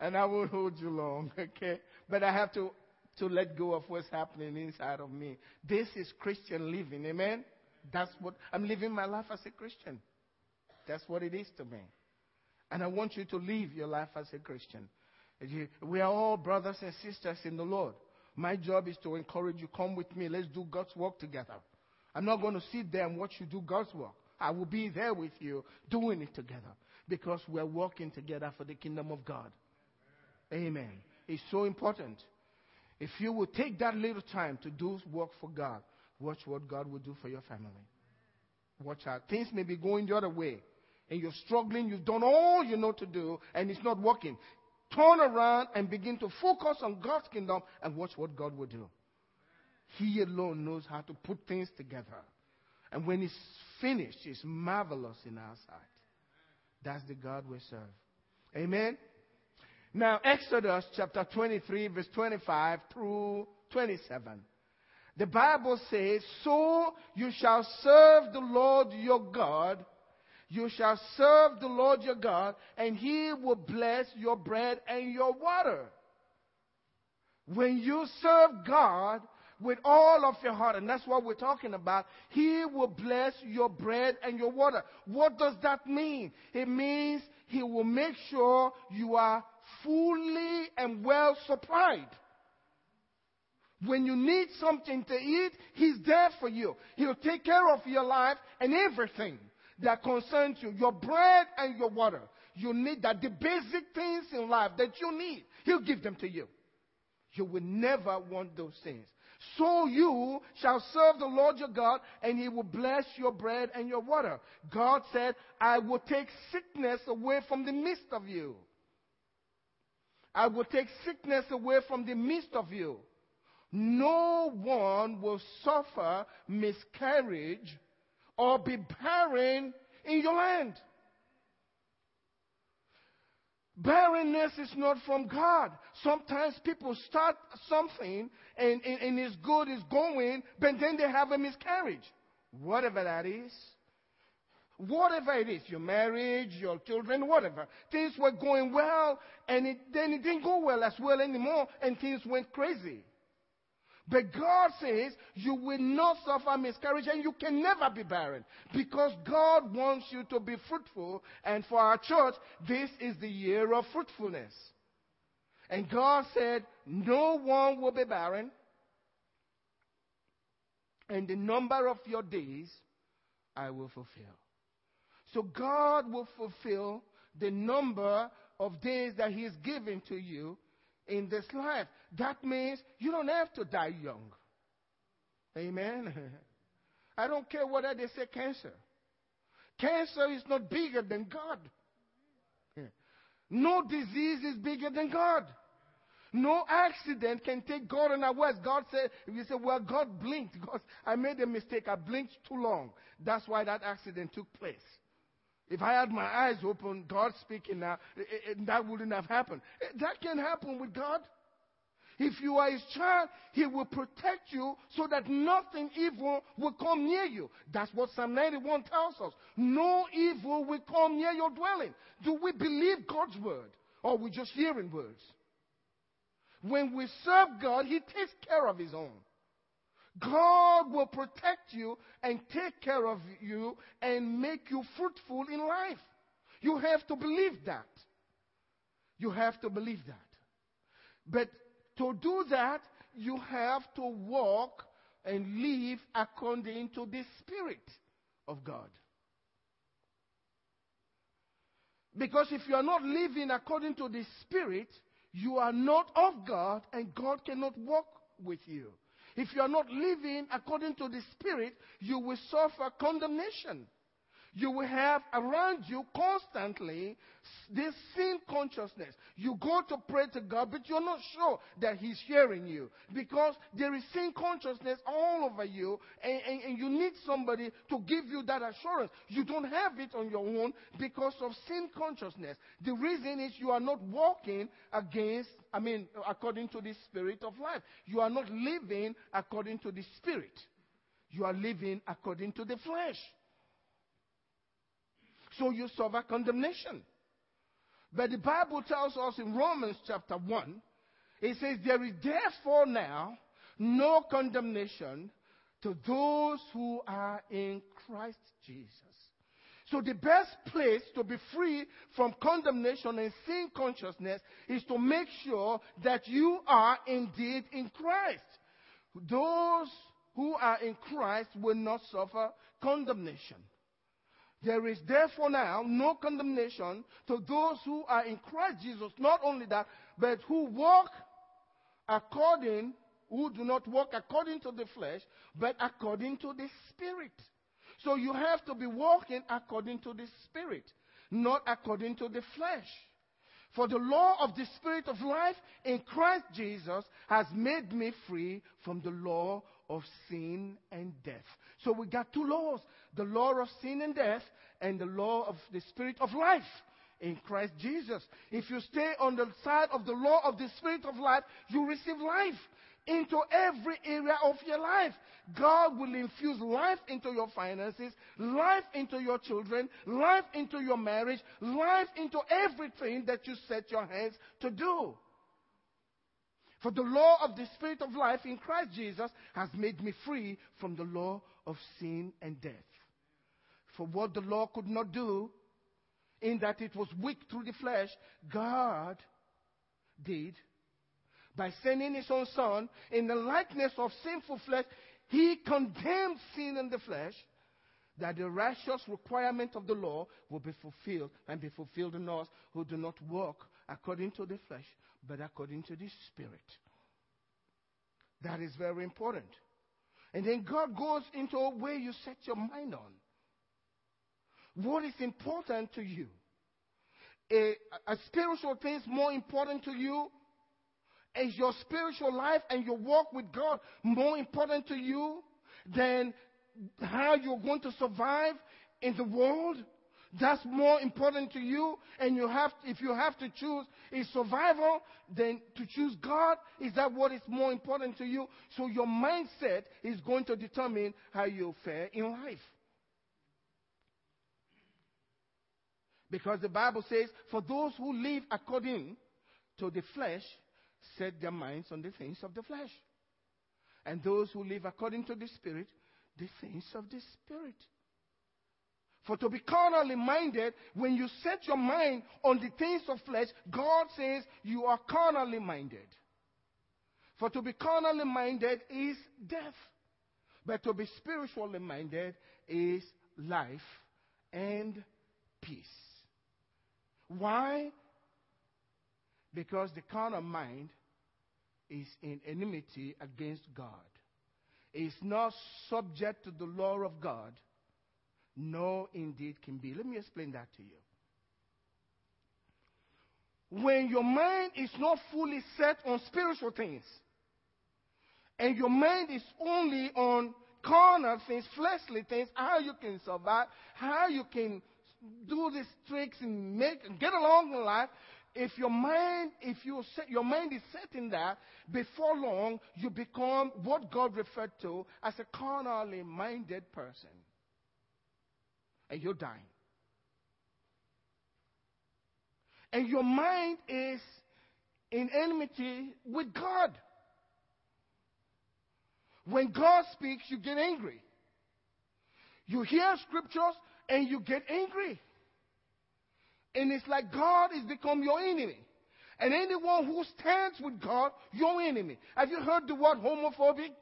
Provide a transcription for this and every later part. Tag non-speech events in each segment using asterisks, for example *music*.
and I won't hold you long, *laughs* okay? But I have to, to let go of what's happening inside of me. This is Christian living, amen? That's what, I'm living my life as a Christian. That's what it is to me. And I want you to live your life as a Christian. We are all brothers and sisters in the Lord. My job is to encourage you, come with me, let's do God's work together. I'm not going to sit there and watch you do God's work. I will be there with you doing it together because we're working together for the kingdom of God. Amen. It's so important. If you will take that little time to do work for God, watch what God will do for your family. Watch out. Things may be going the other way, and you're struggling. You've done all you know to do, and it's not working. Turn around and begin to focus on God's kingdom and watch what God will do. He alone knows how to put things together. And when it's finished, it's marvelous in our sight. That's the God we serve. Amen. Now, Exodus chapter 23, verse 25 through 27. The Bible says, So you shall serve the Lord your God. You shall serve the Lord your God, and he will bless your bread and your water. When you serve God with all of your heart, and that's what we're talking about, he will bless your bread and your water. What does that mean? It means he will make sure you are fully and well supplied. When you need something to eat, He's there for you. He'll take care of your life and everything that concerns you your bread and your water. You need that. The basic things in life that you need, He'll give them to you. You will never want those things. So you shall serve the Lord your God, and he will bless your bread and your water. God said, I will take sickness away from the midst of you. I will take sickness away from the midst of you. No one will suffer miscarriage or be barren in your land. Barrenness is not from God. Sometimes people start something and, and, and it's good, it's going, but then they have a miscarriage. Whatever that is. Whatever it is, your marriage, your children, whatever. Things were going well, and it, then it didn't go well as well anymore, and things went crazy. But God says you will not suffer miscarriage and you can never be barren because God wants you to be fruitful. And for our church, this is the year of fruitfulness. And God said, No one will be barren. And the number of your days I will fulfill. So God will fulfill the number of days that He's given to you in this life. That means you don't have to die young. Amen. *laughs* I don't care whether they say cancer. Cancer is not bigger than God. No disease is bigger than God. No accident can take God unawares. God said, if you say, well, God blinked *laughs* because I made a mistake. I blinked too long. That's why that accident took place. If I had my eyes open, God speaking now, it, it, that wouldn't have happened. It, that can happen with God. If you are his child, he will protect you so that nothing evil will come near you. That's what Psalm 91 tells us. No evil will come near your dwelling. Do we believe God's word? Or are we just hearing words? When we serve God, he takes care of his own. God will protect you and take care of you and make you fruitful in life. You have to believe that. You have to believe that. But to do that, you have to walk and live according to the Spirit of God. Because if you are not living according to the Spirit, you are not of God and God cannot walk with you. If you are not living according to the Spirit, you will suffer condemnation. You will have around you constantly this sin consciousness. You go to pray to God, but you're not sure that He's hearing you because there is sin consciousness all over you, and, and, and you need somebody to give you that assurance. You don't have it on your own because of sin consciousness. The reason is you are not walking against, I mean, according to the spirit of life. You are not living according to the spirit. You are living according to the flesh. So you suffer condemnation. But the Bible tells us in Romans chapter 1, it says, There is therefore now no condemnation to those who are in Christ Jesus. So the best place to be free from condemnation and sin consciousness is to make sure that you are indeed in Christ. Those who are in Christ will not suffer condemnation. There is therefore now no condemnation to those who are in Christ Jesus. Not only that, but who walk according, who do not walk according to the flesh, but according to the Spirit. So you have to be walking according to the Spirit, not according to the flesh. For the law of the Spirit of life in Christ Jesus has made me free from the law of sin and death. So we got two laws the law of sin and death, and the law of the Spirit of life in Christ Jesus. If you stay on the side of the law of the Spirit of life, you receive life into every area of your life. God will infuse life into your finances, life into your children, life into your marriage, life into everything that you set your hands to do. For the law of the Spirit of life in Christ Jesus has made me free from the law of sin and death. For what the law could not do, in that it was weak through the flesh, God did by sending his own son in the likeness of sinful flesh. He condemned sin in the flesh that the righteous requirement of the law will be fulfilled and be fulfilled in us who do not walk according to the flesh, but according to the Spirit. That is very important. And then God goes into a way you set your mind on. What is important to you? A, a spiritual thing is more important to you. Is your spiritual life and your walk with God more important to you than how you're going to survive in the world? That's more important to you. And you have, if you have to choose is survival, then to choose God, is that what is more important to you? So your mindset is going to determine how you fare in life. Because the Bible says, for those who live according to the flesh, set their minds on the things of the flesh. And those who live according to the Spirit, the things of the Spirit. For to be carnally minded, when you set your mind on the things of flesh, God says you are carnally minded. For to be carnally minded is death. But to be spiritually minded is life and peace. Why? Because the carnal mind is in enmity against God. It's not subject to the law of God. No, indeed, can be. Let me explain that to you. When your mind is not fully set on spiritual things, and your mind is only on carnal things, fleshly things, how you can survive, how you can do these tricks and make get along in life, if your mind, if you set, your mind is set in that, before long you become what God referred to as a carnally minded person, and you're dying. And your mind is in enmity with God. When God speaks, you get angry. You hear scriptures and you get angry. And it's like God has become your enemy. And anyone who stands with God, your enemy. Have you heard the word homophobic?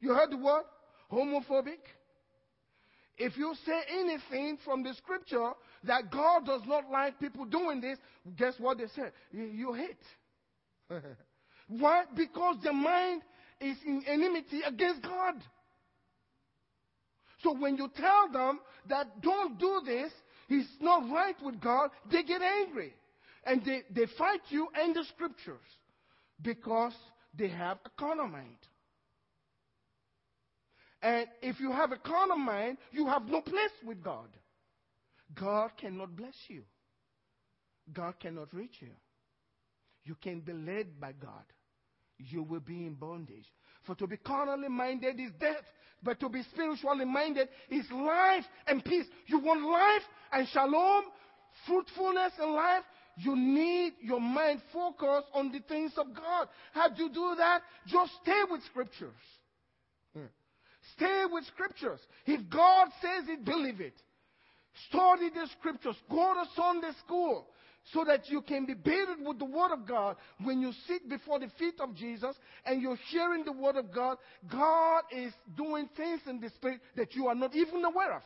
You heard the word homophobic? If you say anything from the scripture that God does not like people doing this, guess what they say? You hate. *laughs* Why? Because their mind is in enmity against God. So when you tell them that don't do this, it's not right with God, they get angry. And they, they fight you and the scriptures because they have a carnal mind. And if you have a carnal mind, you have no place with God. God cannot bless you. God cannot reach you. You can be led by God. You will be in bondage. For to be carnally minded is death, but to be spiritually minded is life and peace. You want life and shalom? fruitfulness in life, you need your mind focused on the things of God. How do you do that? Just stay with scriptures. Stay with scriptures. If God says it, believe it. Study the scriptures. Go to Sunday school so that you can be baited with the Word of God when you sit before the feet of Jesus and you're hearing the Word of God. God is doing things in the Spirit that you are not even aware of.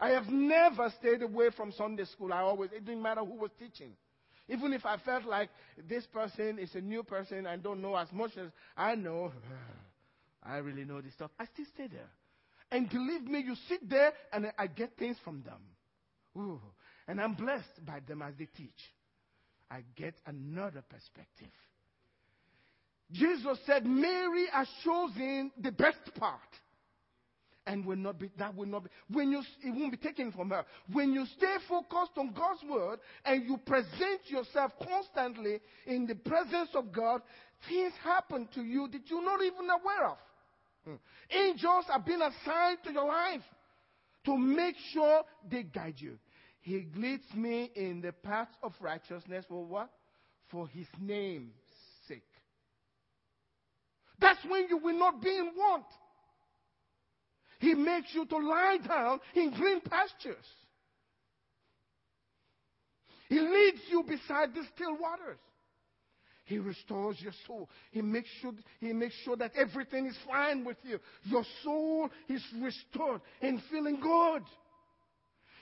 I have never stayed away from Sunday school. I always, it didn't matter who was teaching. Even if I felt like this person is a new person and don't know as much as I know, *sighs* I really know this stuff, I still stay there. And believe me, you sit there and I get things from them. Ooh. And I'm blessed by them as they teach. I get another perspective. Jesus said, Mary has chosen the best part. And will not be, that will not be, when you, it won't be taken from her. When you stay focused on God's word and you present yourself constantly in the presence of God, things happen to you that you're not even aware of. Hmm. Angels have been assigned to your life to make sure they guide you. He leads me in the paths of righteousness for what? For his name's sake. That's when you will not be in want. He makes you to lie down in green pastures. He leads you beside the still waters. He restores your soul. He makes sure, he makes sure that everything is fine with you. Your soul is restored and feeling good.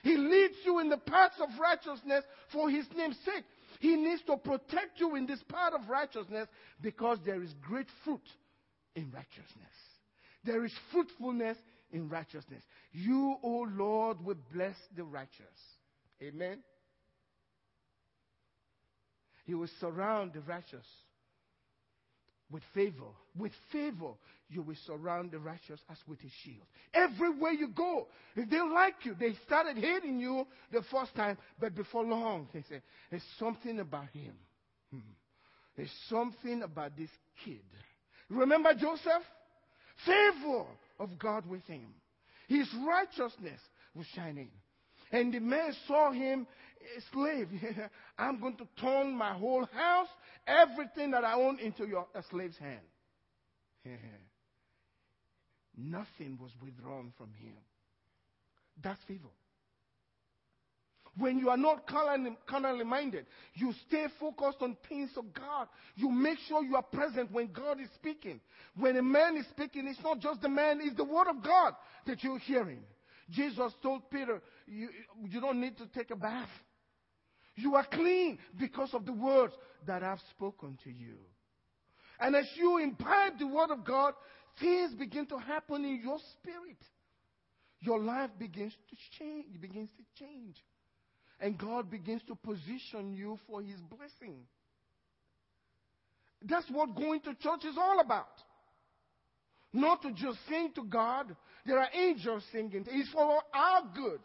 He leads you in the paths of righteousness for his name's sake. He needs to protect you in this path of righteousness because there is great fruit in righteousness. There is fruitfulness in righteousness. You, O oh Lord, will bless the righteous. Amen. He will surround the righteous with favor. With favor, you will surround the righteous as with a shield. Everywhere you go, if they like you, they started hating you the first time, but before long, they say, There's something about him. Hmm. There's something about this kid. Remember Joseph? Favor of God with him. His righteousness was shining. And the men saw him slave. *laughs* I'm going to turn my whole house, everything that I own, into your a slave's hand. *laughs* Nothing was withdrawn from him. That's favor. When you are not carnally minded, you stay focused on things of God. You make sure you are present when God is speaking. When a man is speaking, it's not just the man, it's the word of God that you're hearing. Jesus told Peter, you, you don't need to take a bath. You are clean because of the words that I've spoken to you. And as you imbibe the word of God, things begin to happen in your spirit. Your life begins to change, begins to change. And God begins to position you for his blessing. That's what going to church is all about. Not to just sing to God. There are angels singing. It's for our good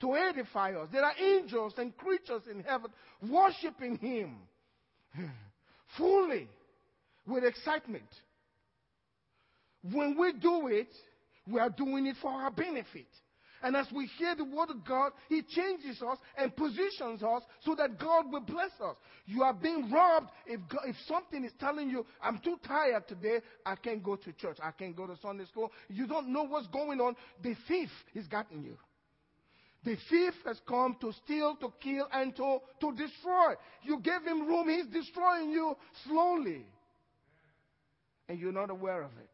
to edify us. There are angels and creatures in heaven worshiping Him *sighs* fully with excitement. When we do it, we are doing it for our benefit. And as we hear the word of God, He changes us and positions us so that God will bless us. You are being robbed if, God, if something is telling you, I'm too tired today, I can't go to church, I can't go to Sunday school. You don't know what's going on. The thief is gotten you. The thief has come to steal, to kill, and to, to destroy. You gave him room, he's destroying you slowly. And you're not aware of it.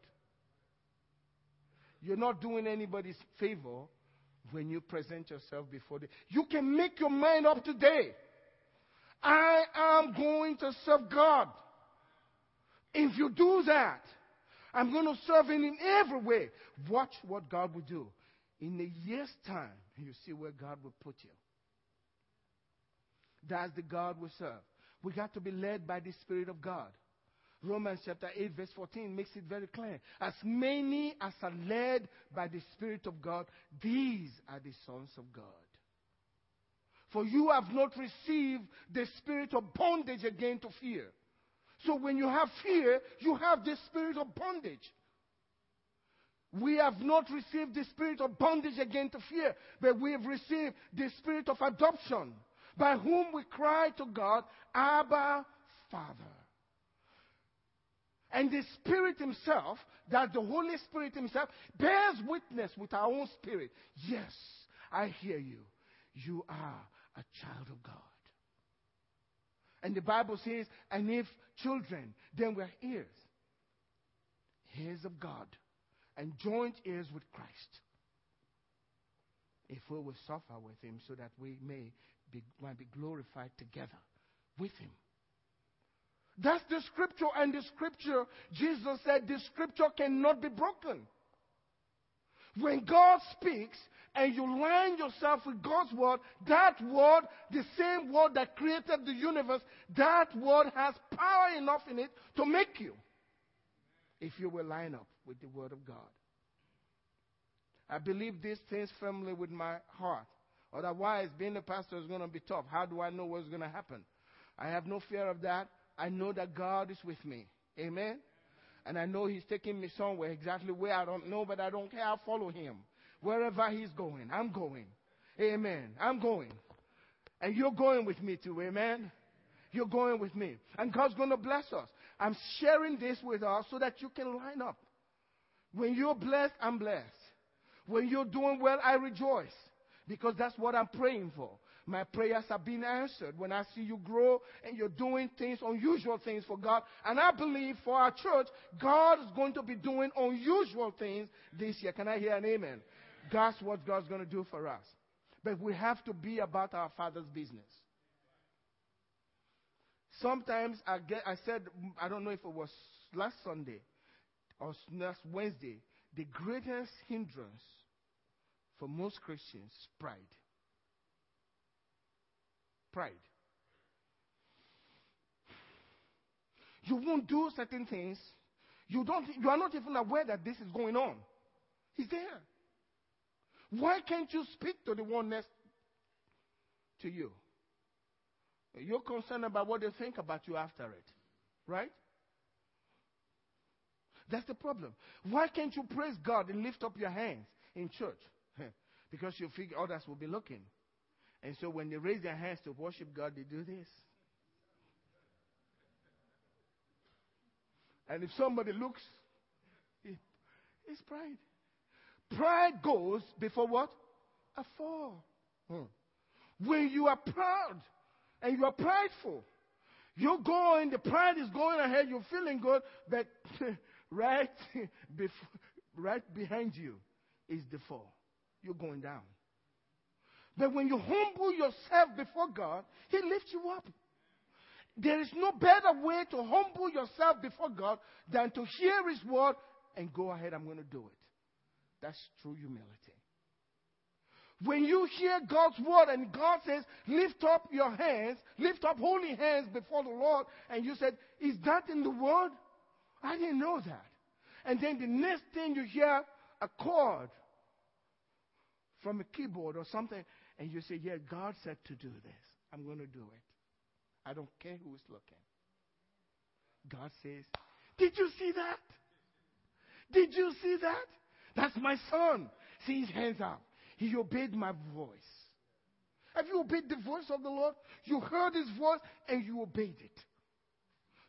You're not doing anybody's favor when you present yourself before them. You can make your mind up today. I am going to serve God. If you do that, I'm going to serve Him in every way. Watch what God will do. In a year's time, you see where God will put you. That's the God we serve. We got to be led by the Spirit of God. Romans chapter 8, verse 14 makes it very clear. As many as are led by the Spirit of God, these are the sons of God. For you have not received the spirit of bondage again to fear. So when you have fear, you have the spirit of bondage. We have not received the spirit of bondage again to fear, but we have received the spirit of adoption, by whom we cry to God, Abba, Father. And the Spirit Himself, that the Holy Spirit Himself, bears witness with our own spirit. Yes, I hear you. You are a child of God. And the Bible says, and if children, then we're heirs. Heirs of God and joint heirs with Christ. If we will suffer with Him so that we may be, might be glorified together with Him. That's the scripture, and the scripture, Jesus said, the scripture cannot be broken. When God speaks and you line yourself with God's word, that word, the same word that created the universe, that word has power enough in it to make you. If you will line up with the word of God. I believe these things firmly with my heart. Otherwise, being a pastor is going to be tough. How do I know what's going to happen? I have no fear of that. I know that God is with me. Amen. And I know He's taking me somewhere exactly where I don't know, but I don't care. I'll follow Him. Wherever He's going, I'm going. Amen. I'm going. And you're going with me too. Amen. You're going with me. And God's going to bless us. I'm sharing this with us so that you can line up. When you're blessed, I'm blessed. When you're doing well, I rejoice. Because that's what I'm praying for. My prayers have been answered when I see you grow and you're doing things, unusual things for God. And I believe for our church, God is going to be doing unusual things this year. Can I hear an amen? That's what God's going to do for us. But we have to be about our Father's business. Sometimes I get, I said, mm, I don't know if it was last Sunday or last Wednesday, the greatest hindrance for most Christians is pride pride. You won't do certain things. You, don't, you are not even aware that this is going on. He's there. Why can't you speak to the one next to you? You're concerned about what they think about you after it, right? That's the problem. Why can't you praise God and lift up your hands in church? *laughs* because you figure others will be looking. And so when they raise their hands to worship God, they do this. And if somebody looks, it's pride. Pride goes before what? A fall. Hmm. When you are proud and you are prideful, you're going, the pride is going ahead, you're feeling good, but *laughs* right, *laughs* before, right behind you is the fall. You're going down. But when you humble yourself before God, He lifts you up. There is no better way to humble yourself before God than to hear His word and go ahead, I'm going to do it. That's true humility. When you hear God's word and God says, lift up your hands, lift up holy hands before the Lord, and you said, Is that in the word? I didn't know that. And then the next thing you hear a chord from a keyboard or something, and you say, Yeah, God said to do this. I'm going to do it. I don't care who's looking. God says, Did you see that? Did you see that? That's my son. See his hands up. He obeyed my voice. Have you obeyed the voice of the Lord? You heard his voice and you obeyed it.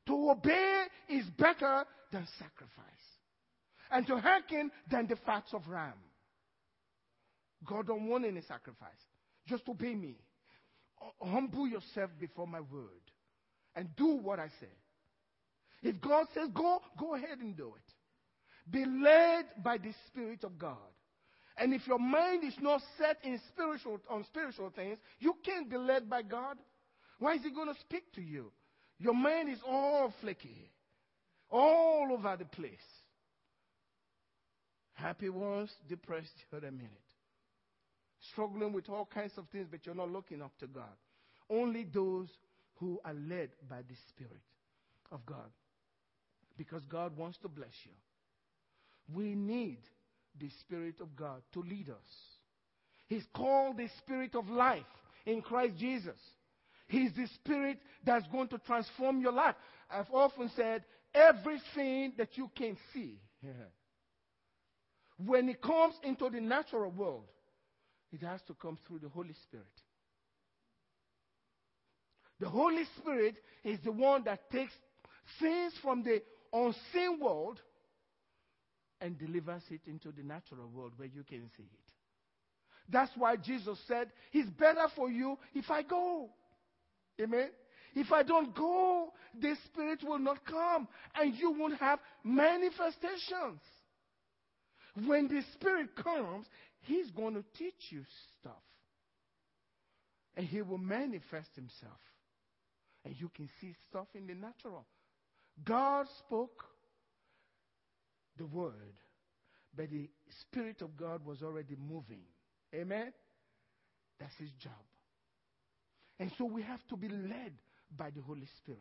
To obey is better than sacrifice. And to hearken than the fats of ram. God don't want any sacrifice. Just obey me. Humble yourself before my word and do what I say. If God says go, go ahead and do it. Be led by the Spirit of God. And if your mind is not set in spiritual on spiritual things, you can't be led by God. Why is He going to speak to you? Your mind is all flaky, all over the place. Happy once, depressed the other minute struggling with all kinds of things, but you're not looking up to God. Only those who are led by the Spirit of God. Because God wants to bless you. We need the Spirit of God to lead us. He's called the Spirit of life in Christ Jesus. He's the Spirit that's going to transform your life. I've often said, everything that you can see *laughs* when it comes into the natural world, it has to come through the Holy Spirit. The Holy Spirit is the one that takes things from the unseen world and delivers it into the natural world where you can see it. That's why Jesus said, It's better for you if I go. Amen. If I don't go, the Spirit will not come and you won't have manifestations. When the Spirit comes, He's going to teach you stuff. And He will manifest Himself. And you can see stuff in the natural. God spoke the word, but the Spirit of God was already moving. Amen? That's His job. And so we have to be led by the Holy Spirit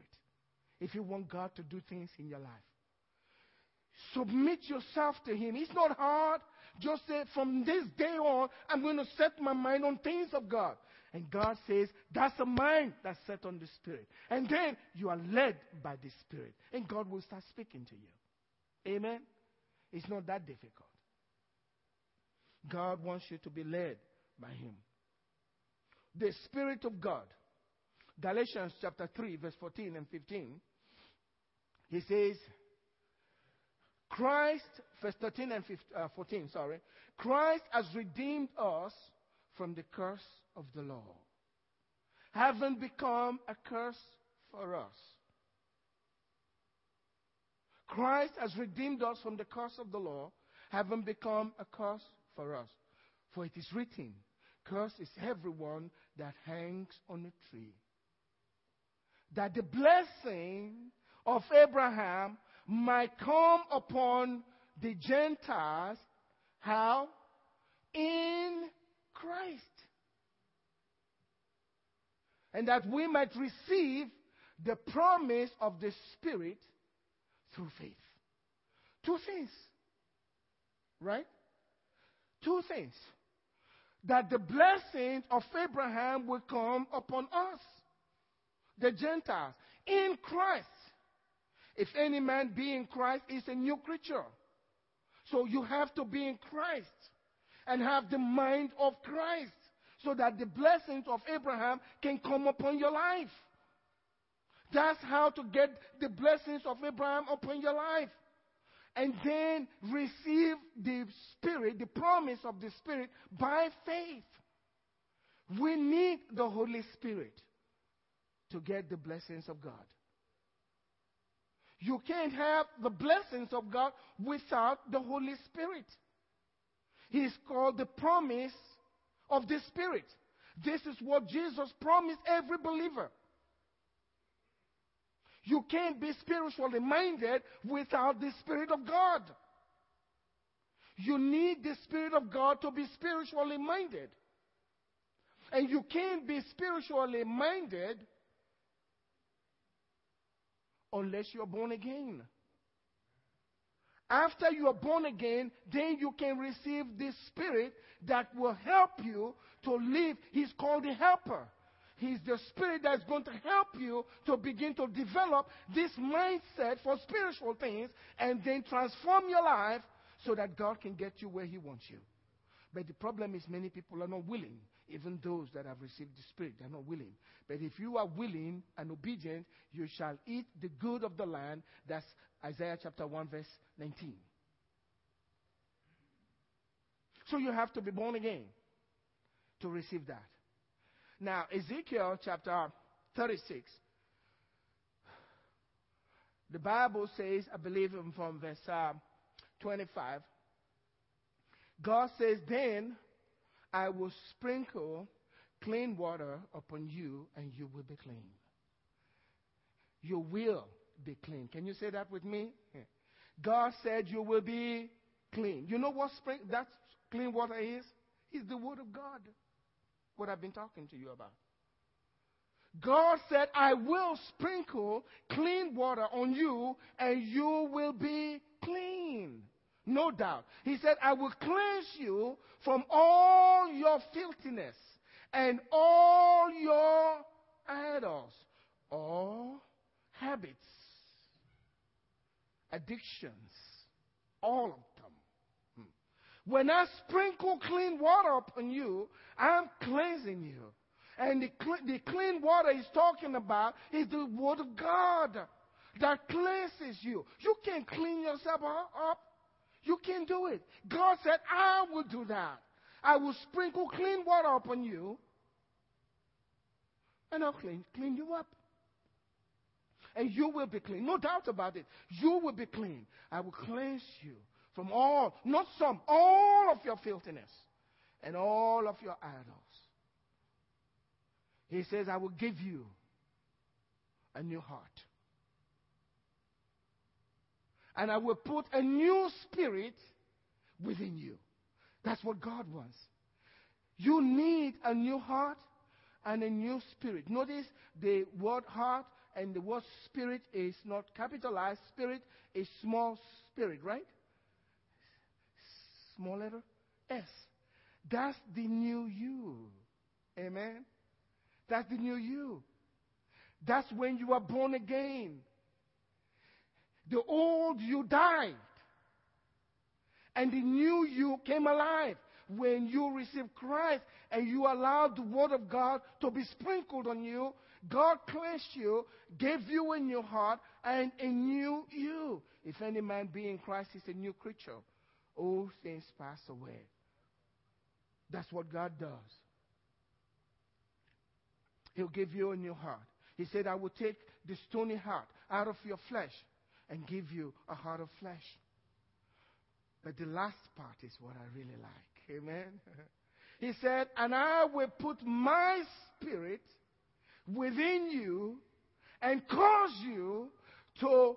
if you want God to do things in your life. Submit yourself to Him. It's not hard. Just say, from this day on, I'm going to set my mind on things of God. And God says, that's a mind that's set on the Spirit. And then you are led by the Spirit. And God will start speaking to you. Amen? It's not that difficult. God wants you to be led by Him. The Spirit of God. Galatians chapter 3, verse 14 and 15. He says, Christ, verse 13 and 15, uh, 14, sorry. Christ has redeemed us from the curse of the law, having become a curse for us. Christ has redeemed us from the curse of the law, having become a curse for us. For it is written, Curse is everyone that hangs on a tree. That the blessing of Abraham might come upon the Gentiles. How? In Christ. And that we might receive the promise of the Spirit through faith. Two things. Right? Two things. That the blessings of Abraham will come upon us, the Gentiles, in Christ. If any man be in Christ, is a new creature. So you have to be in Christ and have the mind of Christ so that the blessings of Abraham can come upon your life. That's how to get the blessings of Abraham upon your life. And then receive the Spirit, the promise of the Spirit by faith. We need the Holy Spirit to get the blessings of God. You can't have the blessings of God without the Holy Spirit. He is called the promise of the Spirit. This is what Jesus promised every believer. You can't be spiritually minded without the Spirit of God. You need the Spirit of God to be spiritually minded. And you can't be spiritually minded unless you're born again. After you are born again, then you can receive the Spirit that will help you to live. He's called the helper. He's the Spirit that's going to help you to begin to develop this mindset for spiritual things and then transform your life so that God can get you where He wants you. But the problem is, many people are not willing. Even those that have received the Spirit, they're not willing. But if you are willing and obedient, you shall eat the good of the land. That's Isaiah chapter 1, verse 19. So you have to be born again to receive that. Now, Ezekiel chapter 36. The Bible says, I believe from verse uh, 25, God says, Then I will sprinkle clean water upon you, and you will be clean. You will be clean. Can you say that with me? God said you will be clean. You know what spring, that clean water is? It's the Word of God. What I've been talking to you about. God said, I will sprinkle clean water on you, and you will be clean. No doubt. He said, I will cleanse you from all your filthiness and all your idols, all habits, addictions, all of them. When I sprinkle clean water upon you, I'm cleansing you. And the, cl- the clean water he's talking about is the Word of God that cleanses you. You can't clean yourself up. You can't do it. God said, I will do that. I will sprinkle clean water upon you, and I'll clean, clean you up. And you will be clean. No doubt about it. You will be clean. I will cleanse you from all, not some, all of your filthiness and all of your idols. He says, I will give you a new heart. And I will put a new spirit within you. That's what God wants. You need a new heart and a new spirit. Notice the word heart and the word spirit is not capitalized. Spirit is small spirit, right? Small letter S. That's the new you. Amen. That's the new you. That's when you are born again. The old you died. And the new you came alive when you received Christ and you allowed the Word of God to be sprinkled on you. God cleansed you, gave you a new heart, and a new you. If any man be in Christ, he's a new creature. All things pass away. That's what God does. He'll give you a new heart. He said, I will take the stony heart out of your flesh and give you a heart of flesh. But the last part is what I really like. Amen. *laughs* he said, And I will put my spirit within you and cause you to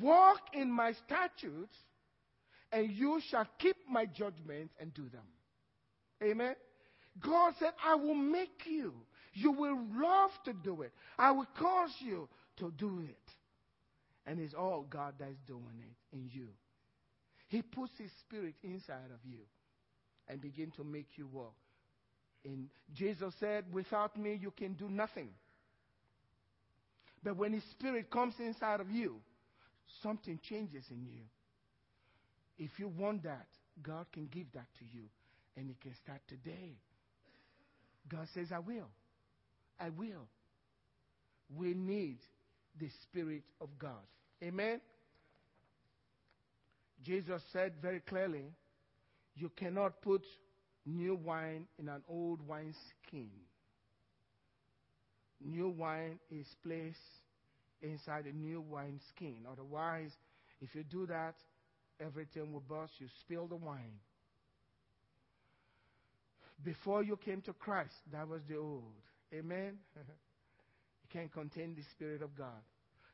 walk in my statutes, and you shall keep my judgments and do them. Amen. God said, I will make you. You will love to do it. I will cause you to do it. And it's all God that's doing it in you. He puts His Spirit inside of you and begin to make you walk. And Jesus said, Without me, you can do nothing. But when His Spirit comes inside of you, something changes in you. If you want that, God can give that to you. And it can start today. God says, I will. I will. We need the Spirit of God. Amen? Jesus said very clearly, you cannot put new wine in an old wine skin. New wine is placed inside a new wine skin. Otherwise, if you do that, everything will burst. You spill the wine. Before you came to Christ, that was the old. Amen? *laughs* it can't contain the Spirit of God.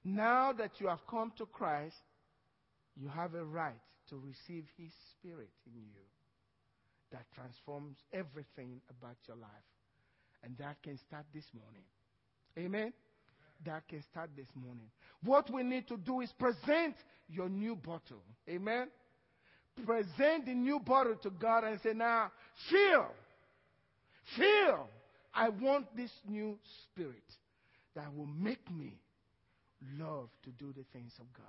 Now that you have come to Christ, you have a right to receive His Spirit in you that transforms everything about your life. And that can start this morning. Amen? That can start this morning. What we need to do is present your new bottle. Amen? Present the new bottle to God and say, now, feel, feel, I want this new spirit that will make me love to do the things of God.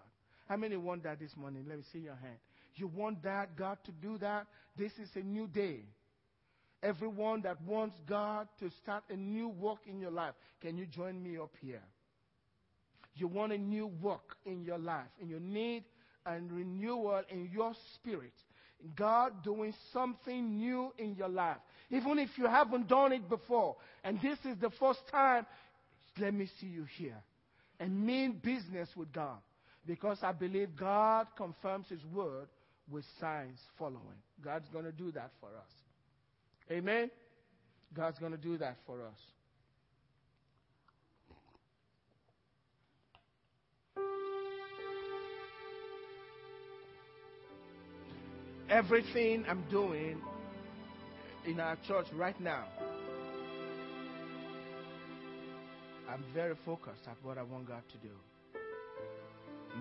How many want that this morning? Let me see your hand. You want that, God to do that? This is a new day. Everyone that wants God to start a new work in your life, can you join me up here? You want a new work in your life, and you need a renewal in your spirit. God doing something new in your life. Even if you haven't done it before, and this is the first time, let me see you here and mean business with God. Because I believe God confirms His word with signs following. God's going to do that for us. Amen? God's going to do that for us. Everything I'm doing in our church right now, I'm very focused at what I want God to do.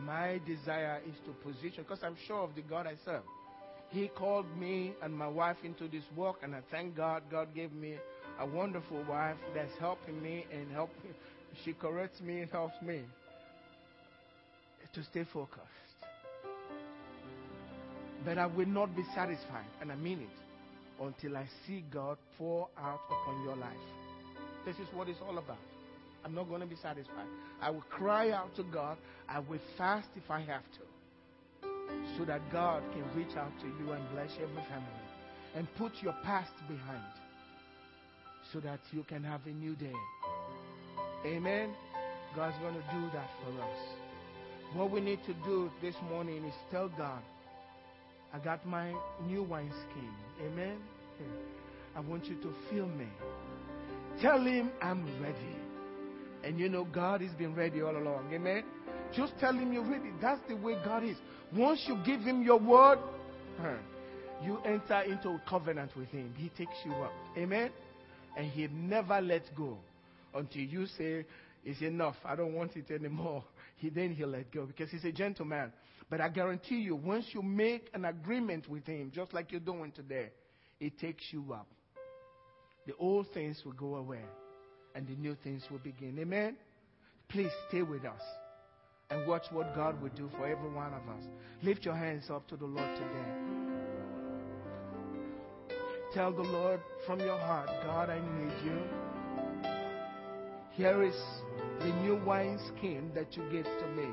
My desire is to position, because I'm sure of the God I serve. He called me and my wife into this work, and I thank God. God gave me a wonderful wife that's helping me and helping. She corrects me and helps me to stay focused. But I will not be satisfied, and I mean it, until I see God pour out upon your life. This is what it's all about. I'm not going to be satisfied. I will cry out to God. I will fast if I have to. So that God can reach out to you and bless every family. And put your past behind. So that you can have a new day. Amen. God's going to do that for us. What we need to do this morning is tell God, I got my new wine skin. Amen. I want you to feel me. Tell him I'm ready. And you know, God has been ready all along. Amen. Just tell him you're ready. That's the way God is. Once you give him your word, you enter into a covenant with him. He takes you up. Amen. And he never lets go until you say, It's enough. I don't want it anymore. He then he'll let go because he's a gentleman. But I guarantee you, once you make an agreement with him, just like you're doing today, it takes you up. The old things will go away and the new things will begin. Amen? Please stay with us and watch what God will do for every one of us. Lift your hands up to the Lord today. Tell the Lord from your heart, God, I need you. Here is the new wine skin that you gave to me.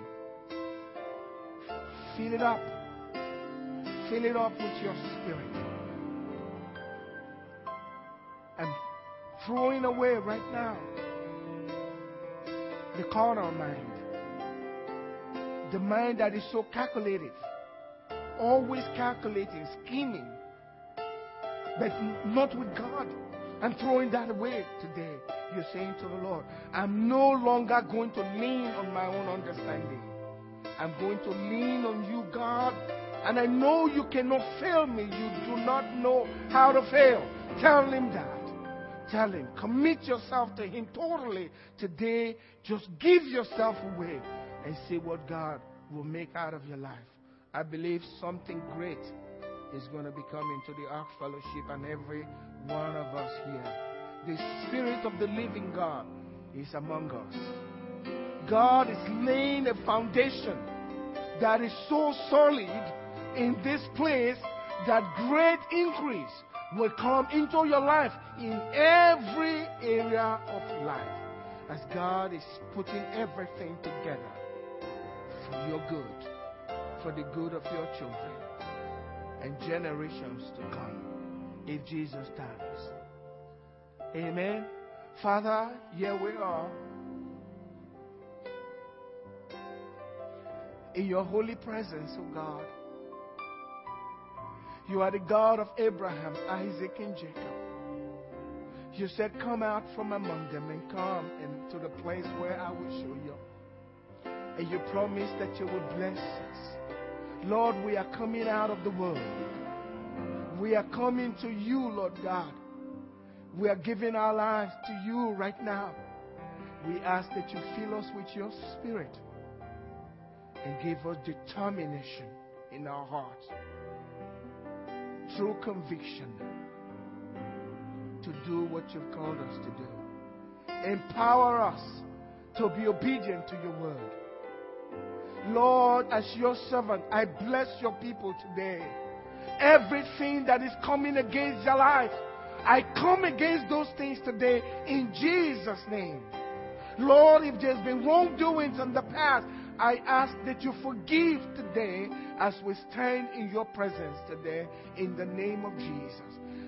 Fill it up. Fill it up with your spirit. And throwing away right now the carnal mind. The mind that is so calculated, always calculating, scheming, but not with God. I'm throwing that away today. You're saying to the Lord, I'm no longer going to lean on my own understanding. I'm going to lean on you, God. And I know you cannot fail me. You do not know how to fail. Tell him that. Tell him. Commit yourself to him totally. Today, just give yourself away and see what God will make out of your life. I believe something great is going to be coming to the Ark Fellowship and every one of us here. The Spirit of the living God is among us. God is laying a foundation that is so solid in this place that great increase will come into your life in every area of life as God is putting everything together for your good, for the good of your children and generations to come if Jesus dies. Amen. Father, here we are. In your holy presence, O oh God. You are the God of Abraham, Isaac, and Jacob. You said, Come out from among them and come into the place where I will show you. And you promised that you would bless us. Lord, we are coming out of the world. We are coming to you, Lord God. We are giving our lives to you right now. We ask that you fill us with your spirit and give us determination in our hearts true conviction to do what you've called us to do. Empower us to be obedient to your word. Lord, as your servant, I bless your people today. Everything that is coming against your life, I come against those things today in Jesus' name. Lord, if there's been wrongdoings in the past, I ask that you forgive today as we stand in your presence today in the name of Jesus.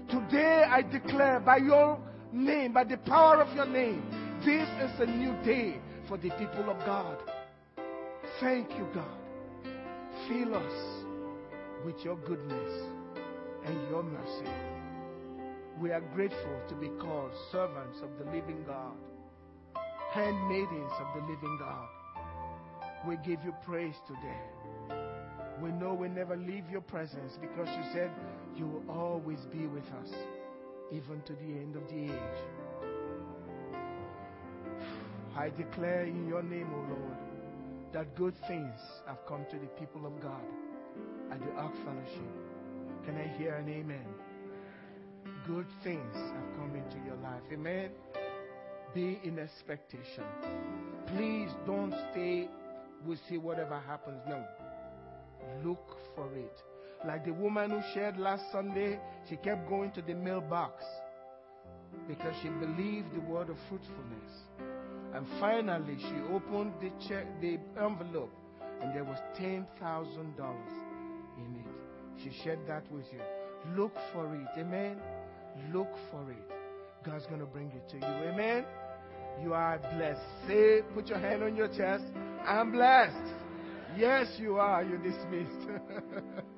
Today I declare by your name, by the power of your name, this is a new day for the people of God. Thank you, God. Fill us with your goodness and your mercy. We are grateful to be called servants of the living God, handmaidens of the living God. We give you praise today. We know we never leave your presence because you said you will always be with us, even to the end of the age. I declare in your name, O Lord, that good things have come to the people of God at the Ark Fellowship. Can I hear an amen? Good things have come into your life. Amen. Be in expectation. Please don't stay, we'll see whatever happens. No. Look for it. Like the woman who shared last Sunday, she kept going to the mailbox because she believed the word of fruitfulness. And finally, she opened the check, the envelope, and there was ten thousand dollars in it. She shared that with you. Look for it, amen. Look for it. God's going to bring it to you, amen. You are blessed. Say, put your hand on your chest. I'm blessed. Yes, you are. You're dismissed. *laughs*